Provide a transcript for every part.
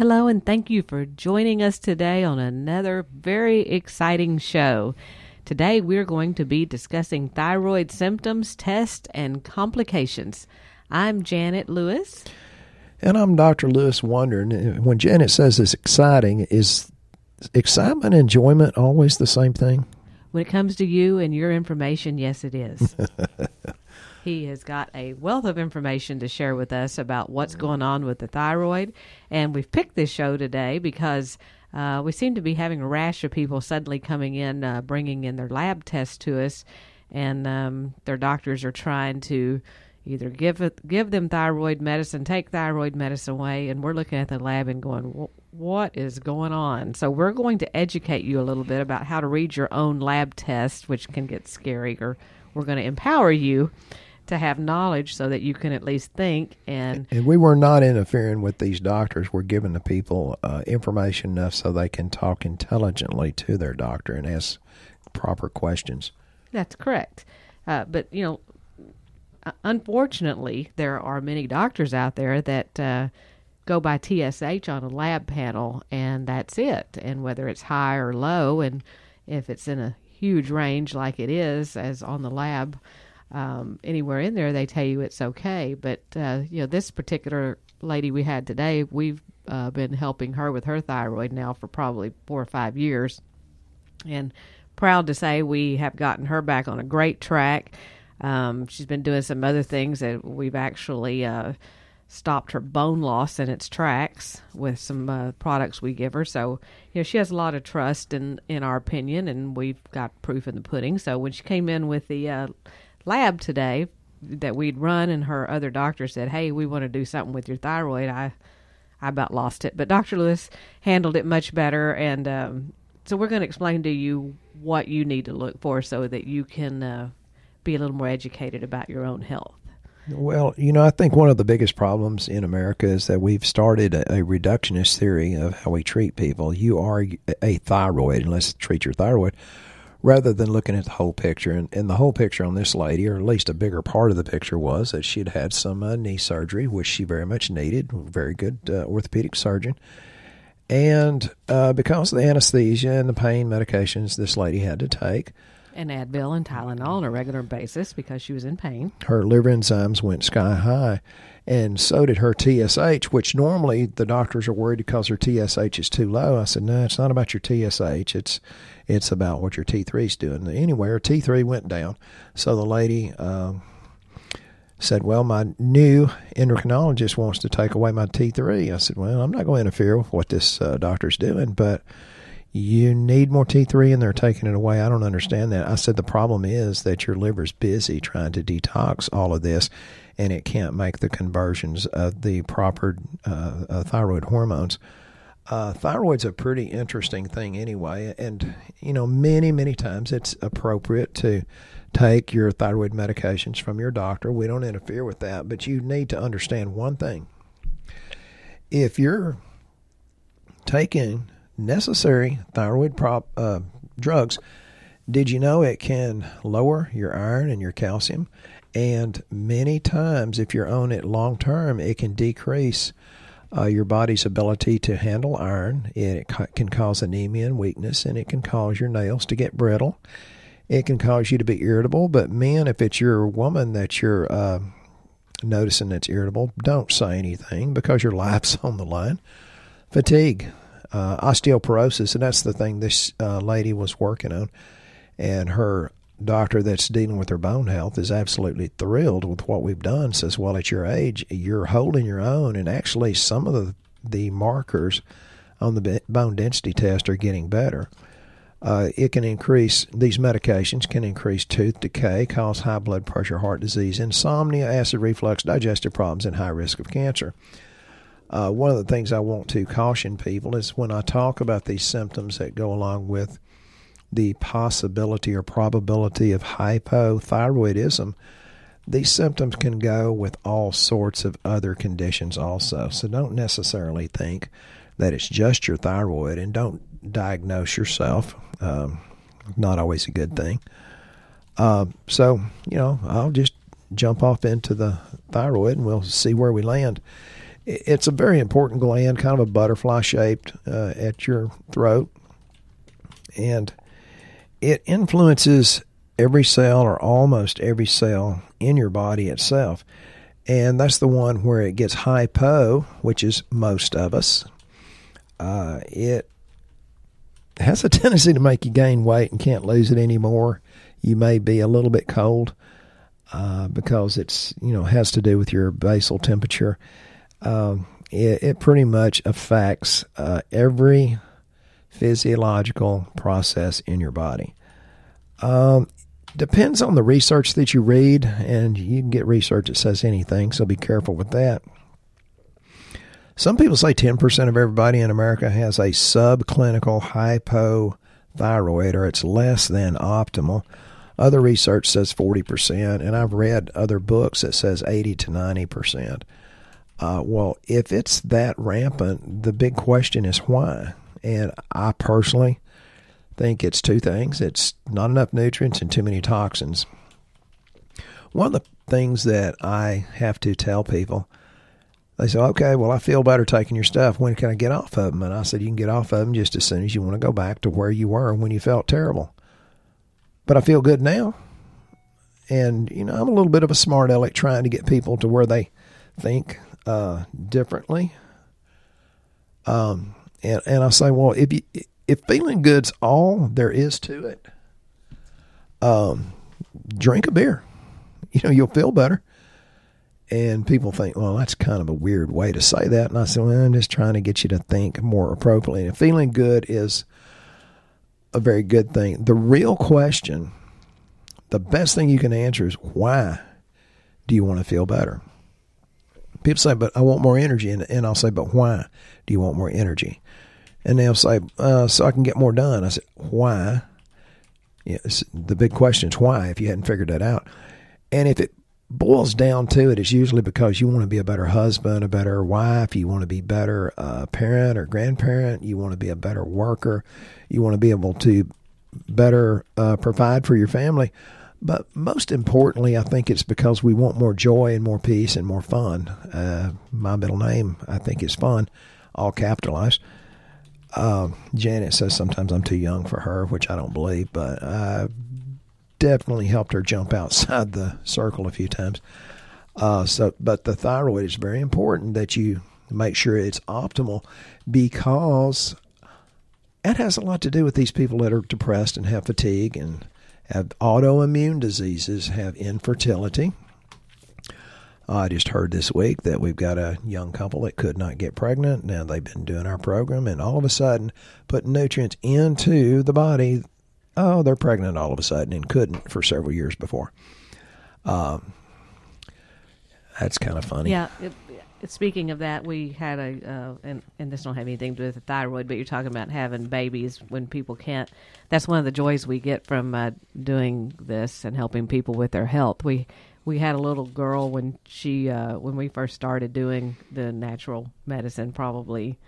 Hello, and thank you for joining us today on another very exciting show. Today, we're going to be discussing thyroid symptoms, tests, and complications. I'm Janet Lewis. And I'm Dr. Lewis Wondering. Uh, when Janet says it's exciting, is excitement and enjoyment always the same thing? When it comes to you and your information, yes, it is. he has got a wealth of information to share with us about what's going on with the thyroid. And we've picked this show today because uh, we seem to be having a rash of people suddenly coming in, uh, bringing in their lab tests to us, and um, their doctors are trying to either give it, give them thyroid medicine, take thyroid medicine away, and we're looking at the lab and going, what is going on? So we're going to educate you a little bit about how to read your own lab test, which can get scary, or we're going to empower you to have knowledge so that you can at least think and and we were not interfering with these doctors. We're giving the people uh, information enough so they can talk intelligently to their doctor and ask proper questions. That's correct. Uh, but you know unfortunately, there are many doctors out there that uh, go by TSH on a lab panel, and that's it. And whether it's high or low, and if it's in a huge range like it is, as on the lab, um, anywhere in there, they tell you it's okay. But uh, you know, this particular lady we had today, we've uh, been helping her with her thyroid now for probably four or five years, and proud to say we have gotten her back on a great track. Um, she's been doing some other things that we've actually uh, stopped her bone loss in its tracks with some uh, products we give her. So, you know, she has a lot of trust in, in our opinion, and we've got proof in the pudding. So when she came in with the uh, lab today that we'd run, and her other doctor said, "Hey, we want to do something with your thyroid," I I about lost it, but Dr. Lewis handled it much better, and um, so we're going to explain to you what you need to look for so that you can uh, be a little more educated about your own health? Well, you know, I think one of the biggest problems in America is that we've started a, a reductionist theory of how we treat people. You are a thyroid, and let's treat your thyroid rather than looking at the whole picture. And, and, the whole picture on this lady, or at least a bigger part of the picture, was that she had had some uh, knee surgery, which she very much needed. Very good uh, orthopedic surgeon. And uh, because of the anesthesia and the pain medications this lady had to take, and Advil and Tylenol on a regular basis because she was in pain. Her liver enzymes went sky high, and so did her TSH, which normally the doctors are worried because her TSH is too low. I said, no, it's not about your TSH. It's it's about what your T3 is doing. Anyway, her T3 went down. So the lady um, said, well, my new endocrinologist wants to take away my T3. I said, well, I'm not going to interfere with what this uh, doctor's doing, but – you need more T3 and they're taking it away. I don't understand that. I said the problem is that your liver's busy trying to detox all of this and it can't make the conversions of the proper uh, uh, thyroid hormones. Uh, thyroid's a pretty interesting thing anyway, and you know many many times it's appropriate to take your thyroid medications from your doctor. We don't interfere with that, but you need to understand one thing: if you're taking necessary thyroid prop, uh, drugs. Did you know it can lower your iron and your calcium? And many times, if you're on it long term, it can decrease uh, your body's ability to handle iron. It can cause anemia and weakness, and it can cause your nails to get brittle. It can cause you to be irritable. But men, if it's your woman that you're uh, noticing that's irritable, don't say anything because your life's on the line. Fatigue uh, osteoporosis, and that's the thing this uh, lady was working on. And her doctor that's dealing with her bone health is absolutely thrilled with what we've done. Says, "Well, at your age, you're holding your own, and actually, some of the the markers on the bone density test are getting better." Uh, it can increase these medications can increase tooth decay, cause high blood pressure, heart disease, insomnia, acid reflux, digestive problems, and high risk of cancer. Uh, one of the things I want to caution people is when I talk about these symptoms that go along with the possibility or probability of hypothyroidism, these symptoms can go with all sorts of other conditions also. So don't necessarily think that it's just your thyroid and don't diagnose yourself. Um, not always a good thing. Uh, so, you know, I'll just jump off into the thyroid and we'll see where we land It's a very important gland, kind of a butterfly shaped uh, at your throat, and it influences every cell or almost every cell in your body itself. And that's the one where it gets hypo, which is most of us. Uh, it has a tendency to make you gain weight and can't lose it anymore. You may be a little bit cold uh, because it's you know has to do with your basal temperature. Um, it, it, pretty much affects uh, every physiological process in your body. Um, depends on the research that you read, and you can get research that says anything, so be careful with that. Some people say 10% of everybody in America has a subclinical hypothyroid, or it's less than optimal. Other research says 40%, and I've read other books that says 80 to 90%. Uh, well, if it's that rampant, the big question is why. And I personally think it's two things it's not enough nutrients and too many toxins. One of the things that I have to tell people, they say, okay, well, I feel better taking your stuff. When can I get off of them? And I said, you can get off of them just as soon as you want to go back to where you were when you felt terrible but I feel good now. And, you know, I'm a little bit of a smart aleck trying to get people to where they think uh, differently. Um, and, and I say, well, if you, if feeling good's all there is to it, um, drink a beer. You know, you'll feel better. And people think, well, that's kind of a weird way to say that. And I said, well, I'm just trying to get you to think more appropriately. And feeling good is a very good thing. The real question, the best thing you can answer is why do you want to feel better? People say, but I want more energy. And, and I'll say, but why do you want more energy? And they'll say, uh, so I can get more done. I said, why? Yes, the big question is why, if you hadn't figured that out. And if it boils down to it, it's usually because you want to be a better husband, a better wife, you want to be better uh, parent or grandparent, you want to be a better worker, you want to be able to better uh, provide for your family. But most importantly, I think it's because we want more joy and more peace and more fun. Uh, my middle name, I think, is fun, all capitalized. Uh, Janet says sometimes I'm too young for her, which I don't believe, but I definitely helped her jump outside the circle a few times. Uh, so, but the thyroid is very important that you make sure it's optimal because it has a lot to do with these people that are depressed and have fatigue and have autoimmune diseases, have infertility. I just heard this week that we've got a young couple that could not get pregnant. Now they've been doing our program, and all of a sudden, putting nutrients into the body oh, they're pregnant all of a sudden and couldn't for several years before. Um, that's kind of funny. Yeah. It, speaking of that, we had a, uh, and, and this don't have anything to do with the thyroid, but you're talking about having babies when people can't. That's one of the joys we get from uh, doing this and helping people with their health. We we had a little girl when she uh, when we first started doing the natural medicine, probably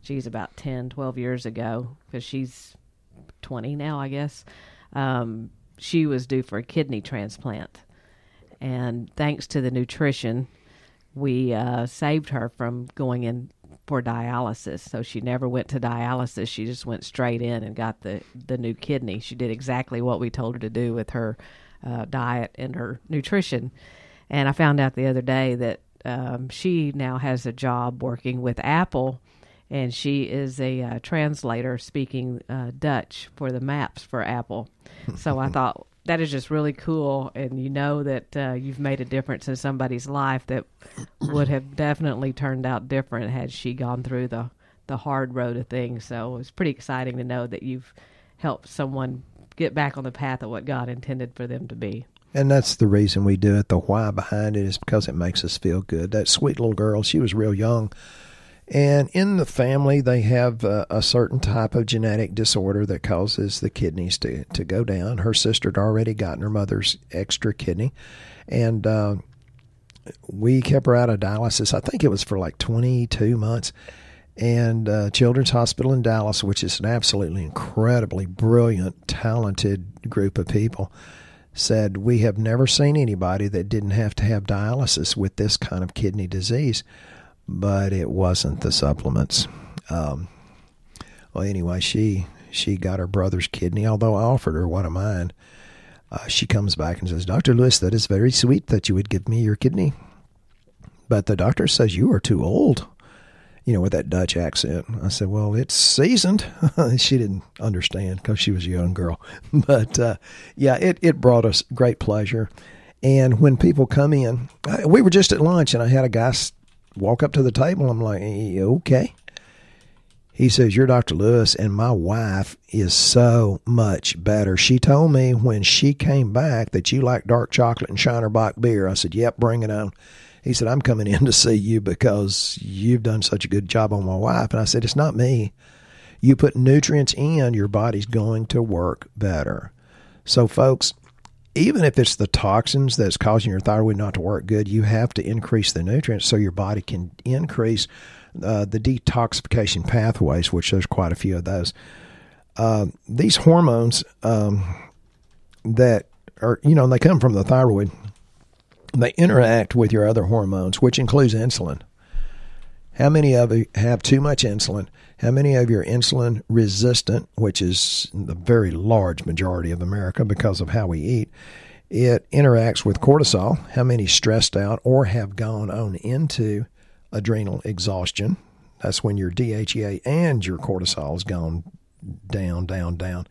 she's about 10, 12 years ago, because she's 20 now, I guess. Um, she was due for a kidney transplant. And thanks to the nutrition, we uh, saved her from going in for dialysis. So she never went to dialysis. She just went straight in and got the, the new kidney. She did exactly what we told her to do with her uh, diet and her nutrition. And I found out the other day that um, she now has a job working with Apple and she is a uh, translator speaking uh, Dutch for the maps for Apple. so I thought that is just really cool, and you know that uh, you've made a difference in somebody's life that would have definitely turned out different had she gone through the the hard road of things. So it's pretty exciting to know that you've helped someone get back on the path of what God intended for them to be. And that's the reason we do it. The why behind it is because it makes us feel good. That sweet little girl, she was real young and in the family, they have a, a, certain type of genetic disorder that causes the kidneys to, to go down. Her sister had already gotten her mother's extra kidney. And uh, we kept her out of dialysis. I think it was for like 22 months. And uh, Children's Hospital in Dallas, which is an absolutely incredibly brilliant, talented group of people, said, We have never seen anybody that didn't have to have dialysis with this kind of kidney disease but it wasn't the supplements. Um, well, anyway, she she got her brother's kidney, although I offered her one of mine. Uh, she comes back and says, Dr. Lewis, that is very sweet that you would give me your kidney. But the doctor says you are too old, you know, with that Dutch accent. I said, Well, it's seasoned. she didn't understand because she was a young girl. But uh, yeah, it, it brought us great pleasure. And when people come in, we were just at lunch and I had a guy walk up to the table. I'm like, okay. He says, You're Dr. Lewis, and my wife is so much better. She told me when she came back that you like dark chocolate and Shiner Bock beer. I said, Yep, bring it on. He said, I'm coming in to see you because you've done such a good job on my wife. And I said, It's not me. You put nutrients in, your body's going to work better. So, folks, even if it's the toxins that's causing your thyroid not to work good, you have to increase the nutrients so your body can increase uh, the detoxification pathways, which there's quite a few of those. Uh, these hormones um, that are, you know, they come from the thyroid, they interact with your other hormones, which includes insulin. How many of you have too much insulin? How many of you are insulin resistant, which is the very large majority of America because of how we eat? It interacts with cortisol. How many stressed out or have gone on into adrenal exhaustion. That's when your DHEA and your cortisol has gone down, down, down.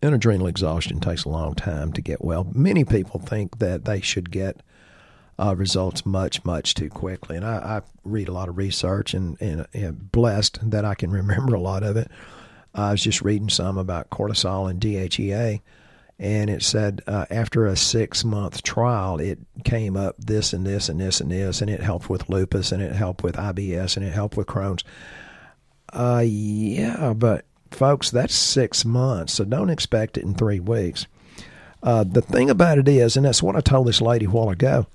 And adrenal exhaustion takes a long time to get well. Many people think that they should get uh, results much, much too quickly. And I, I read a lot of research and, and, and, blessed that I can remember a lot of it. I was just reading some about cortisol and DHEA and it said uh, after a six month trial, it came up this and this and this and this, and it helped with lupus and it helped with IBS and it helped with Crohn's. Uh, yeah, but folks, that's six months, so don't expect it in three weeks. Uh, the thing about it is, and that's what I told this lady a while ago.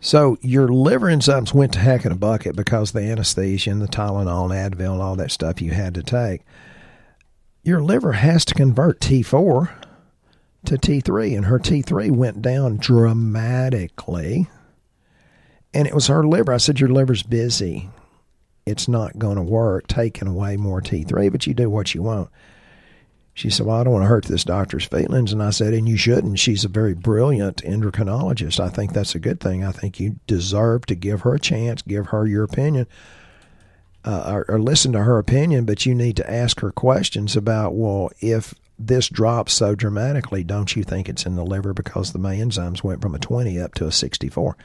So your liver enzymes went to heck in a bucket because the anesthesia and the Tylenol and Advil and all that stuff you had to take your liver has to convert T4 to T3, and her T3 went down dramatically. And it was her liver. I said, Your liver's busy. It's not going to work taking away more T3, but you do what you want. She said, Well, I don't want to hurt this doctor's feelings. And I said, And you shouldn't. She's a very brilliant endocrinologist. I think that's a good thing. I think you deserve to give her a chance, give her your opinion uh, or, or, listen to her opinion, but you need to ask her questions about, well, if this drops so dramatically, don't you think it's in the liver because the my enzymes went from a 20 up to a 64?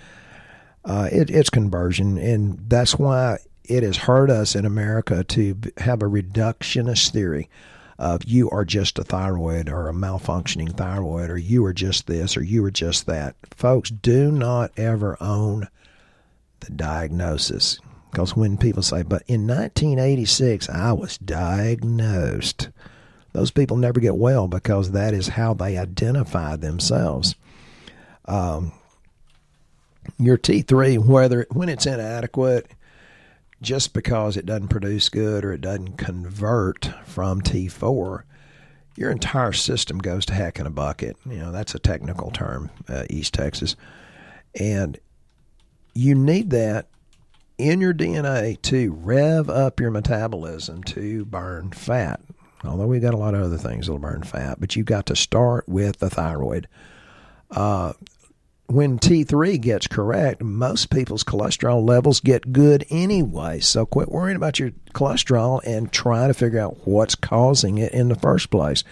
Uh, it, it's conversion, and that's why it has hurt us in America to have a reductionist theory of you are just a thyroid or a malfunctioning thyroid or you are just this or you are just that. Folks, do not ever own the diagnosis. Because when people say, but in 1986, I was diagnosed, those people never get well because that is how they identify themselves. Um, your T3, whether when it's inadequate, just because it doesn't produce good or it doesn't convert from T4, your entire system goes to heck in a bucket. You know, that's a technical term, uh, East Texas. And you need that in your DNA to rev up your metabolism to burn fat. Although we've got a lot of other things that'll burn fat, but you've got to start with the thyroid. Uh, when T3 gets correct, most people's cholesterol levels get good anyway. So quit worrying about your cholesterol and try to figure out what's causing it in the first place.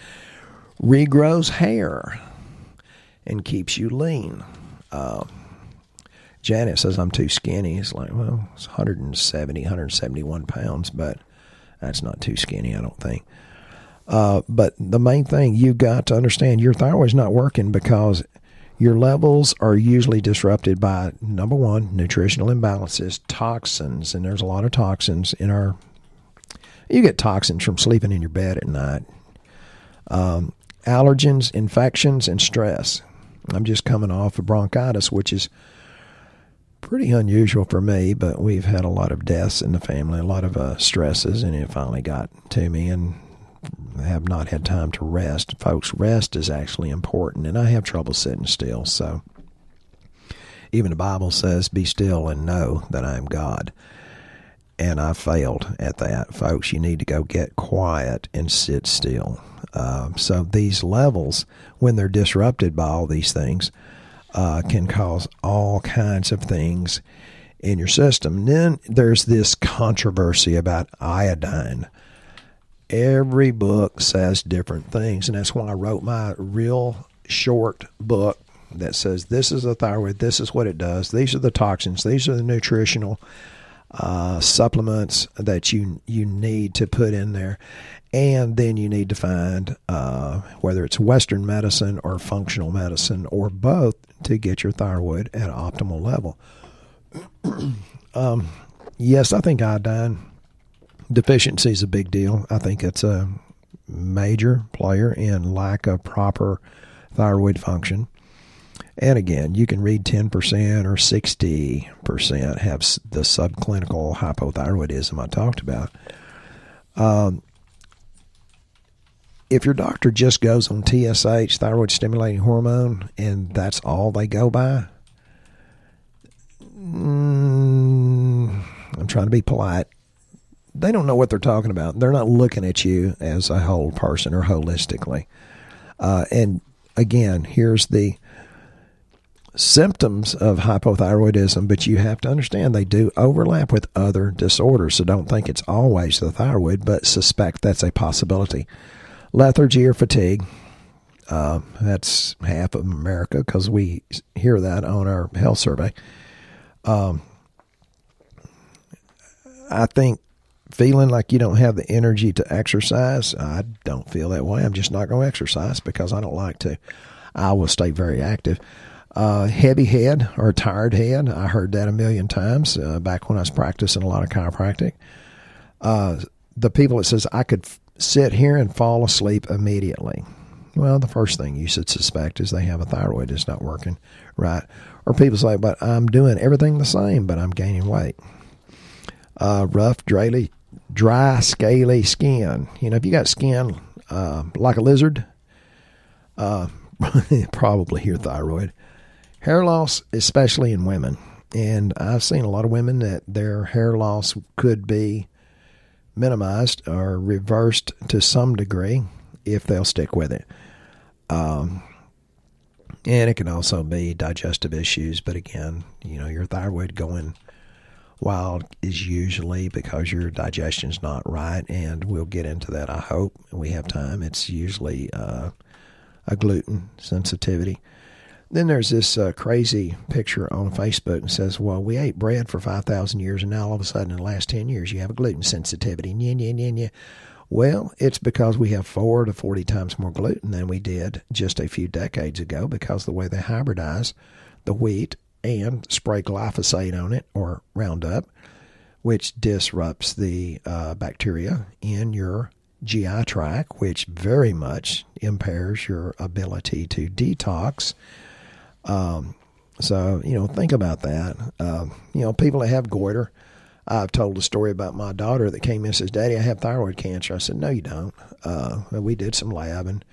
Regrows hair and keeps you lean. Uh, Janet says I'm too skinny. It's like, well, it's 170, 171 pounds, but that's not too skinny, I don't think. Uh, but the main thing you got to understand your thyroid's not working because your levels are usually disrupted by number one, nutritional imbalances, toxins, and there's a lot of toxins in our. You get toxins from sleeping in your bed at night, um, allergens, infections, and stress. I'm just coming off of bronchitis, which is pretty unusual for me, but we've had a lot of deaths in the family, a lot of uh, stresses, and it finally got to me and have not had time to rest. Folks, rest is actually important, and I have trouble sitting still. So Even the Bible says, "Be still and know that I am God." And I failed at that, folks. You need to go get quiet and sit still. Uh, so these levels, when they're disrupted by all these things, uh, can cause all kinds of things in your system. And then there's this controversy about iodine. Every book says different things, and that's why I wrote my real short book that says this is a thyroid, this is what it does, these are the toxins, these are the nutritional uh, supplements that you you need to put in there, and then you need to find uh, whether it's Western medicine or functional medicine or both to get your thyroid at optimal level. um, yes, I think iodine deficiency is a big deal. I think it's a major player in lack of proper thyroid function. And again, you can read 10% or 60% have the subclinical hypothyroidism I talked about. Um, if your doctor just goes on TSH, thyroid stimulating hormone, and that's all they go by, mm, I'm trying to be polite. They don't know what they're talking about. They're not looking at you as a whole person or holistically. Uh, and again, here's the symptoms of hypothyroidism, but you have to understand they do overlap with other disorders. So don't think it's always the thyroid, but suspect that's a possibility lethargy or fatigue. Uh, that's half of America because we hear that on our health survey. Um, I think feeling like you don't have the energy to exercise, I don't feel that way. I'm just not going to exercise because I don't like to. I will stay very active. Uh, heavy head or tired head, I heard that a million times uh, back when I was practicing a lot of chiropractic. Uh, the people that says I could sit here and fall asleep immediately. Well, the first thing you should suspect is they have a thyroid that's not working right. Or people say, but I'm doing everything the same, but I'm gaining weight. Uh, rough, dry, dry, scaly skin. You know, if you got skin uh, like a lizard, uh, probably your thyroid. Hair loss, especially in women. And I've seen a lot of women that their hair loss could be minimized or reversed to some degree if they'll stick with it. Um, and it can also be digestive issues, but again, you know, your thyroid going wild is usually because your digestion's not right, and we'll get into that. I hope we have time. It's usually uh, a gluten sensitivity. Then there's this uh, crazy picture on Facebook and says, "Well, we ate bread for five thousand years, and now all of a sudden, in the last ten years, you have a gluten sensitivity." Nya, nya, nya, nya. Well, it's because we have four to forty times more gluten than we did just a few decades ago because the way they hybridize the wheat and spray glyphosate on it or Roundup, which disrupts the uh, bacteria in your GI tract, which very much impairs your ability to detox um, so, you know, think about that. Um, you know, people that have goiter, I've told a story about my daughter that came in and says, Daddy, I have thyroid cancer. I said, No, you don't. Uh, we did some lab and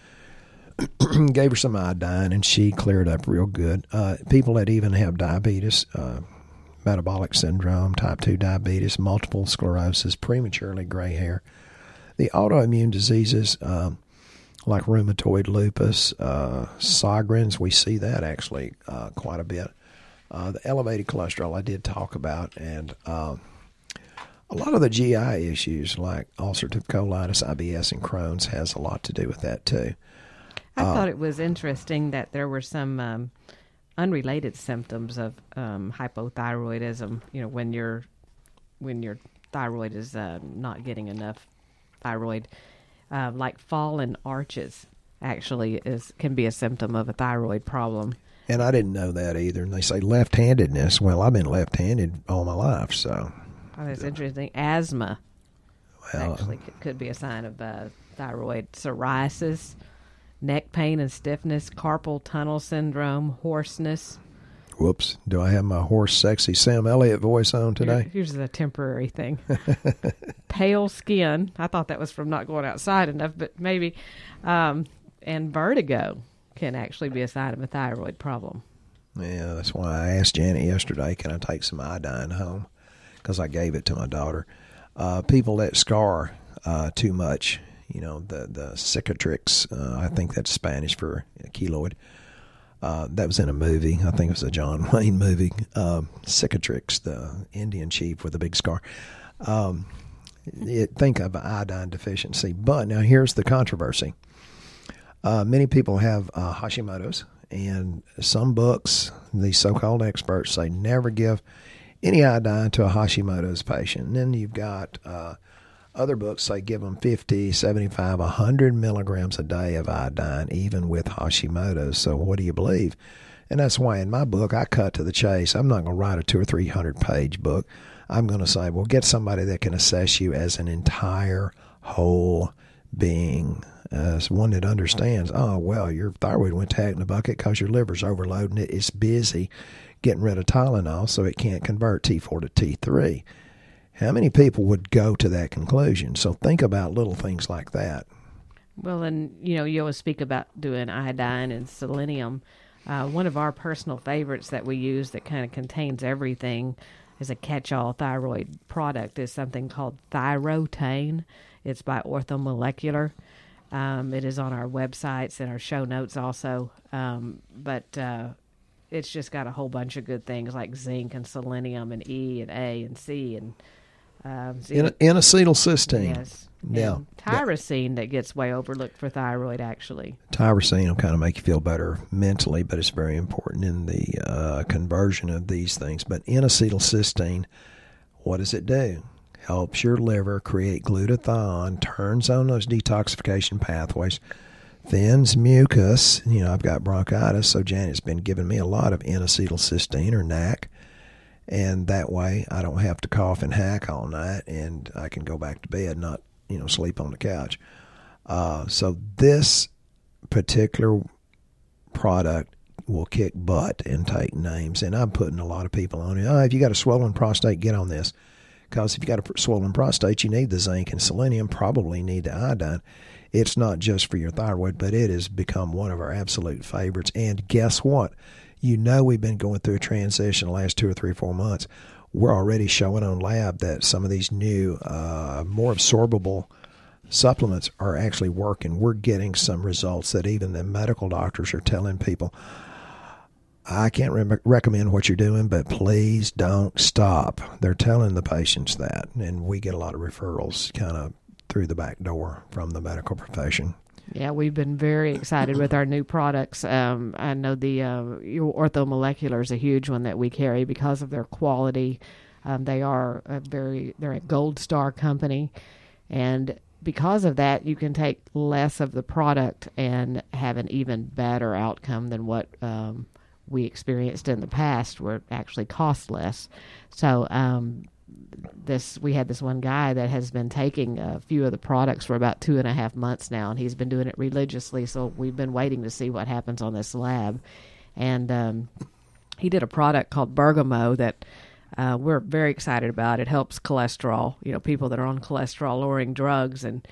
gave her some iodine and she cleared up real good. Uh, people that even have diabetes, uh, metabolic syndrome, type 2 diabetes, multiple sclerosis, prematurely gray hair, the autoimmune diseases, um, like rheumatoid lupus, uh, Sjogren's. We see that actually uh, quite a bit. Uh, the elevated cholesterol I did talk about, and um, a lot of the GI issues like ulcerative colitis, IBS, and Crohn's has a lot to do with that too. I thought it was interesting that there were some um, unrelated symptoms of um, hypothyroidism. You know, when your when your thyroid is uh, not getting enough thyroid uh, like fallen arches actually is can be a symptom of a thyroid problem. And I didn't know that either. And they say left-handedness. Well, I've been left-handed all my life, so. Oh, that's interesting. Asthma well, actually could be a sign of uh, thyroid psoriasis, neck pain and stiffness, carpal tunnel syndrome, hoarseness, Whoops. Do I have my hoarse sexy Sam Elliott voice on today? Here's a temporary thing. Pale skin. I thought that was from not going outside enough, but maybe. Um, and vertigo can actually be a sign of a thyroid problem. Yeah, that's why I asked Janet yesterday, can I take some iodine home? Because I gave it to my daughter. Uh, people that scar uh, too much, you know, the the cicatrix, uh, I think that's Spanish for keloid. Uh, that was in a movie. I think it was a John Wayne movie. Uh, cicatrix, the Indian chief with a big scar. Um, it, think of iodine deficiency. But now here's the controversy. Uh, many people have uh, Hashimoto's, and some books, these so-called experts say never give any iodine to a Hashimoto's patient. And then you've got uh, other books say give them 50, 75, 100 milligrams a day of iodine, even with Hashimoto's. So what do you believe? And that's why in my book I cut to the chase. I'm not going to write a two or three hundred page book. I'm going to say, well, get somebody that can assess you as an entire whole being, as one that understands, oh, well, your thyroid went heck in a bucket because your liver's overloading it. It's busy getting rid of Tylenol so it can't convert T4 to T3. How many people would go to that conclusion? So think about little things like that. Well, and you know, you always speak about doing iodine and selenium. Uh, one of our personal favorites that we use that kind of contains everything is a catch-all thyroid product is something called Thyrotain. It's by Ortho Molecular. Um, it is on our websites and our show notes also. Um, but uh, it's just got a whole bunch of good things like zinc and selenium and E and A and C and um, in, N-acetylcysteine. Yes. Yeah. And tyrosine that gets way overlooked for thyroid, actually. Tyrosine will kind of make you feel better mentally, but it's very important in the uh, conversion of these things. But N-acetylcysteine, what does it do? Helps your liver create glutathione, turns on those detoxification pathways, thins mucus. You know, I've got bronchitis, so Janet's been giving me a lot of N-acetylcysteine or NAC and that way I don't have to cough and hack all night, and I can go back to bed, not you know sleep on the couch. Uh, so this particular product will kick butt and take names, and I'm putting a lot of people on it. Oh, if you got a swollen prostate, get on this, because if you got a swollen prostate, you need the zinc and selenium. Probably need the iodine. It's not just for your thyroid, but it has become one of our absolute favorites. And guess what? You know we've been going through a transition the last two or three, four months. We're already showing on lab that some of these new, uh, more absorbable supplements are actually working. We're getting some results that even the medical doctors are telling people. I can't re- recommend what you're doing, but please don't stop. They're telling the patients that, and we get a lot of referrals kind of through the back door from the medical profession. Yeah, we've been very excited with our new products. Um, I know the uh, Ortho Molecular is a huge one that we carry because of their quality. Um, they are a very they're a gold star company, and because of that, you can take less of the product and have an even better outcome than what um, we experienced in the past, where it actually cost less. So um, this we had this one guy that has been taking a few of the products for about two and a half months now, and he's been doing it religiously. So we've been waiting to see what happens on this lab, and um, he did a product called Bergamo that. Uh, we're very excited about. It helps cholesterol. You know, people that are on cholesterol lowering drugs and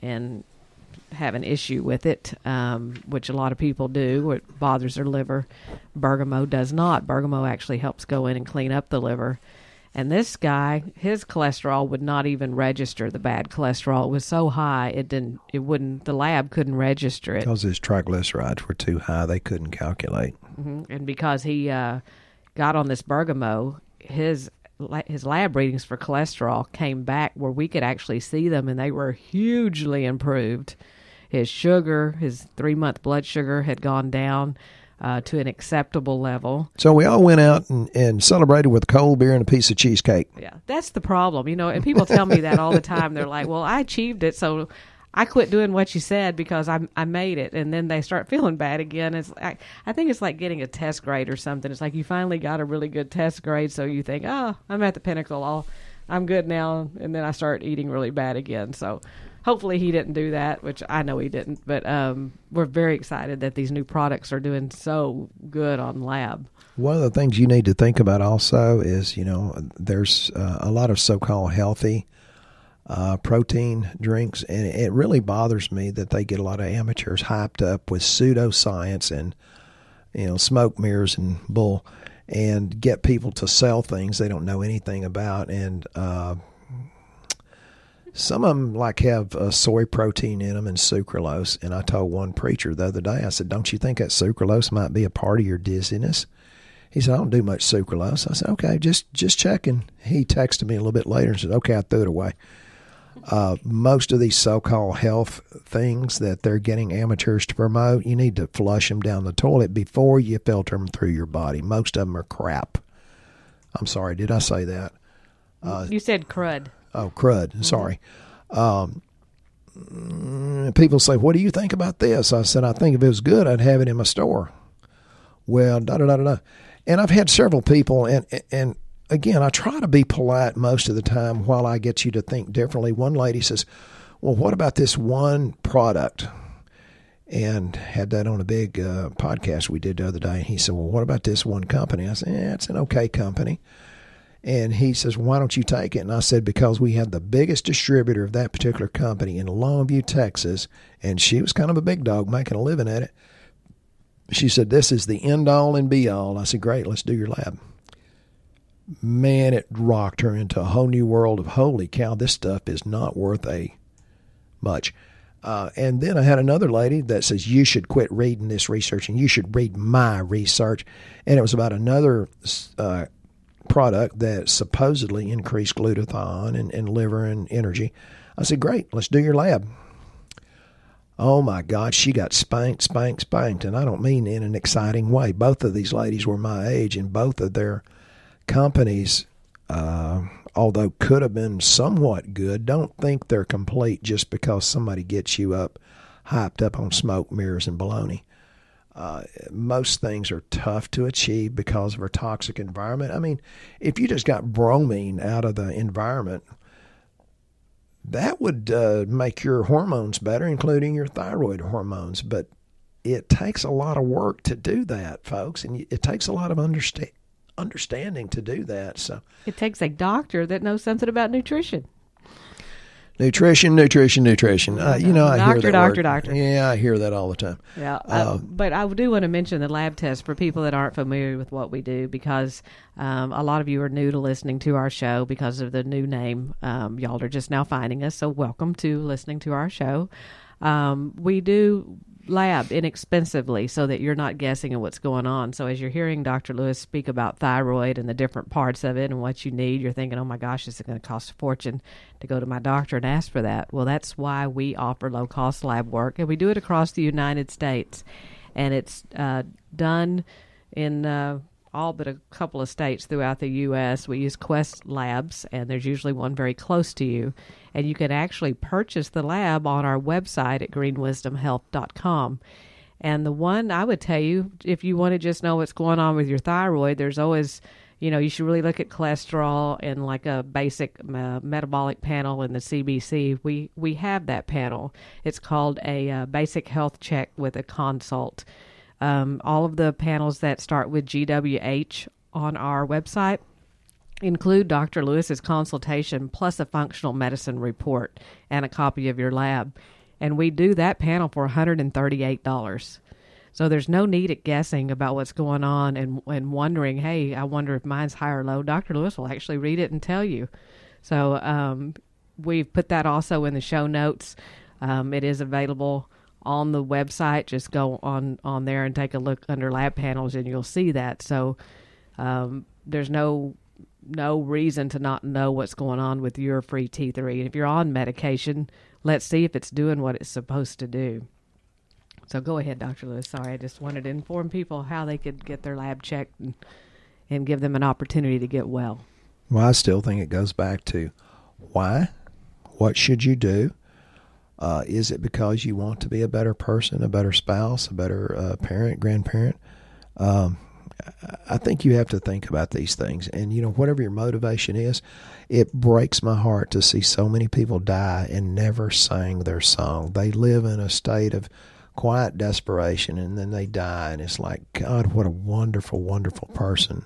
and have an issue with it, um, which a lot of people do. It bothers their liver. Bergamo does not. Bergamo actually helps go in and clean up the liver and this guy, his cholesterol would not even register the bad cholesterol. It was so high it didn't it wouldn't the lab couldn't register it. Because his triglycerides were too high, they couldn't calculate. Mm-hmm. And because he uh, got on this bergamo, his his lab readings for cholesterol came back where we could actually see them, and they were hugely improved. His sugar, his three month blood sugar, had gone down uh, to an acceptable level. So we all went out and, and celebrated with cold beer and a piece of cheesecake. Yeah, that's the problem, you know. And people tell me that all the time. They're like, "Well, I achieved it, so I quit doing what you said because I I made it." And then they start feeling bad again. It's I, I think it's like getting a test grade or something. It's like you finally got a really good test grade, so you think, "Oh, I'm at the pinnacle. I'll, I'm good now," and then I start eating really bad again. So hopefully he didn't do that, which I know he didn't. But um, we're very excited that these new products are doing so good on lab. One of the things you need to think about also is, you know, there's uh, a lot of so-called healthy uh, protein drinks, and it really bothers me that they get a lot of amateurs hyped up with pseudoscience and you know, smoke mirrors and bull, and get people to sell things they don't know anything about. And uh, some of them like have uh, soy protein in them and sucralose. And I told one preacher the other day, I said, "Don't you think that sucralose might be a part of your dizziness?" He said, "I don't do much sucralose." I said, "Okay, just just checking." He texted me a little bit later and said, "Okay, I threw it away." Uh, most of these so-called health things that they're getting amateurs to promote, you need to flush them down the toilet before you filter them through your body. Most of them are crap. I'm sorry, did I say that? Uh, you said crud. Oh, crud. Mm-hmm. Sorry. Um, people say, "What do you think about this?" I said, "I think if it was good, I'd have it in my store." Well, da da da da. And I've had several people, and and again, I try to be polite most of the time while I get you to think differently. One lady says, Well, what about this one product? And had that on a big uh, podcast we did the other day. And he said, Well, what about this one company? I said, Yeah, it's an okay company. And he says, Why don't you take it? And I said, Because we have the biggest distributor of that particular company in Longview, Texas. And she was kind of a big dog making a living at it. She said, This is the end all and be all. I said, Great, let's do your lab man, it rocked her into a whole new world of holy cow, this stuff is not worth a much. Uh, and then I had another lady that says, You should quit reading this research and you should read my research. And it was about another uh, product that supposedly increased glutathione and, and liver and energy. I said, Great, let's do your lab. Oh my God, she got spanked, spanked, spanked. And I don't mean in an exciting way. Both of these ladies were my age, and both of their companies, uh, although could have been somewhat good, don't think they're complete just because somebody gets you up, hyped up on smoke, mirrors, and baloney. Uh, most things are tough to achieve because of our toxic environment. I mean, if you just got bromine out of the environment, that would uh, make your hormones better, including your thyroid hormones. But it takes a lot of work to do that, folks, and it takes a lot of understanding understanding to do that. So it takes a doctor that knows something about nutrition. Nutrition, nutrition, nutrition. Uh, you know, I doctor, hear that doctor, word. doctor. Yeah, I hear that all the time. Yeah, uh, but I do want to mention the lab test for people that aren't familiar with what we do because um, a lot of you are new to listening to our show because of the new name. Um, y'all are just now finding us, so welcome to listening to our show. Um, we do lab inexpensively so that you're not guessing at what's going on. So as you're hearing Dr. Lewis speak about thyroid and the different parts of it and what you need, you're thinking, "Oh my gosh, this is going to cost a fortune to go to my doctor and ask for that." Well, that's why we offer low-cost lab work, and we do it across the United States, and it's uh, done in uh, all but a couple of states throughout the U.S. We use Quest Labs, and there's usually one very close to you. And you can actually purchase the lab on our website at greenwisdomhealth.com. And the one I would tell you, if you want to just know what's going on with your thyroid, there's always, you know, you should really look at cholesterol and like a basic uh, metabolic panel in the CBC. We we have that panel. It's called a uh, basic health check with a consult um, all of the panels that start with GWH on our website include Dr. Lewis's consultation plus a functional medicine report and a copy of your lab. And we do that panel for $138. So there's no need at guessing about what's going on and, and wondering, hey, I wonder if mine's high or low. Dr. Lewis will actually read it and tell you. So um, we've put that also in the show notes. Um, it is available on the website. Just go on on there and take a look under lab panels, and you'll see that. So um, there's no no reason to not know what's going on with your free T3. And if you're on medication, let's see if it's doing what it's supposed to do. So go ahead, Dr. Lewis. Sorry, I just wanted to inform people how they could get their lab checked and, and give them an opportunity to get well. Well, I still think it goes back to why, what should you do, uh, is it because you want to be a better person, a better spouse, a better uh, parent, grandparent? Um, I think you have to think about these things. And, you know, whatever your motivation is, it breaks my heart to see so many people die and never sang their song. They live in a state of quiet desperation and then they die. And it's like, God, what a wonderful, wonderful person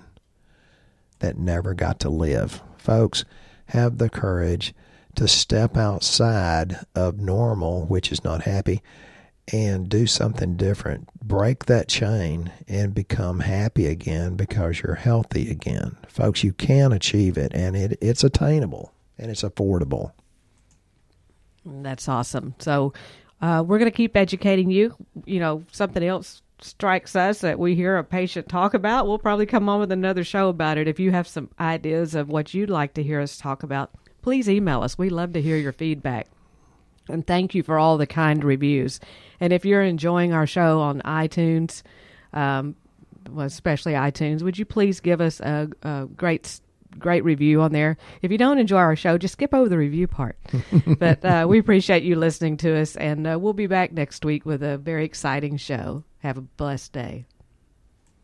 that never got to live. Folks, have the courage to step outside of normal, which is not happy, and do something different. Break that chain and become happy again because you're healthy again. Folks, you can achieve it and it, it's attainable and it's affordable. That's awesome. So uh, we're going to keep educating you. You know, something else strikes us that we hear a patient talk about, we'll probably come on with another show about it. If you have some ideas of what you'd like to hear us talk about, please email us. We love to hear your feedback. And thank you for all the kind reviews. And if you're enjoying our show on iTunes, um, well, especially iTunes, would you please give us a, a great great review on there. If you don't enjoy our show, just skip over the review part. but uh, we appreciate you listening to us, and uh, we'll be back next week with a very exciting show. Have a blessed day.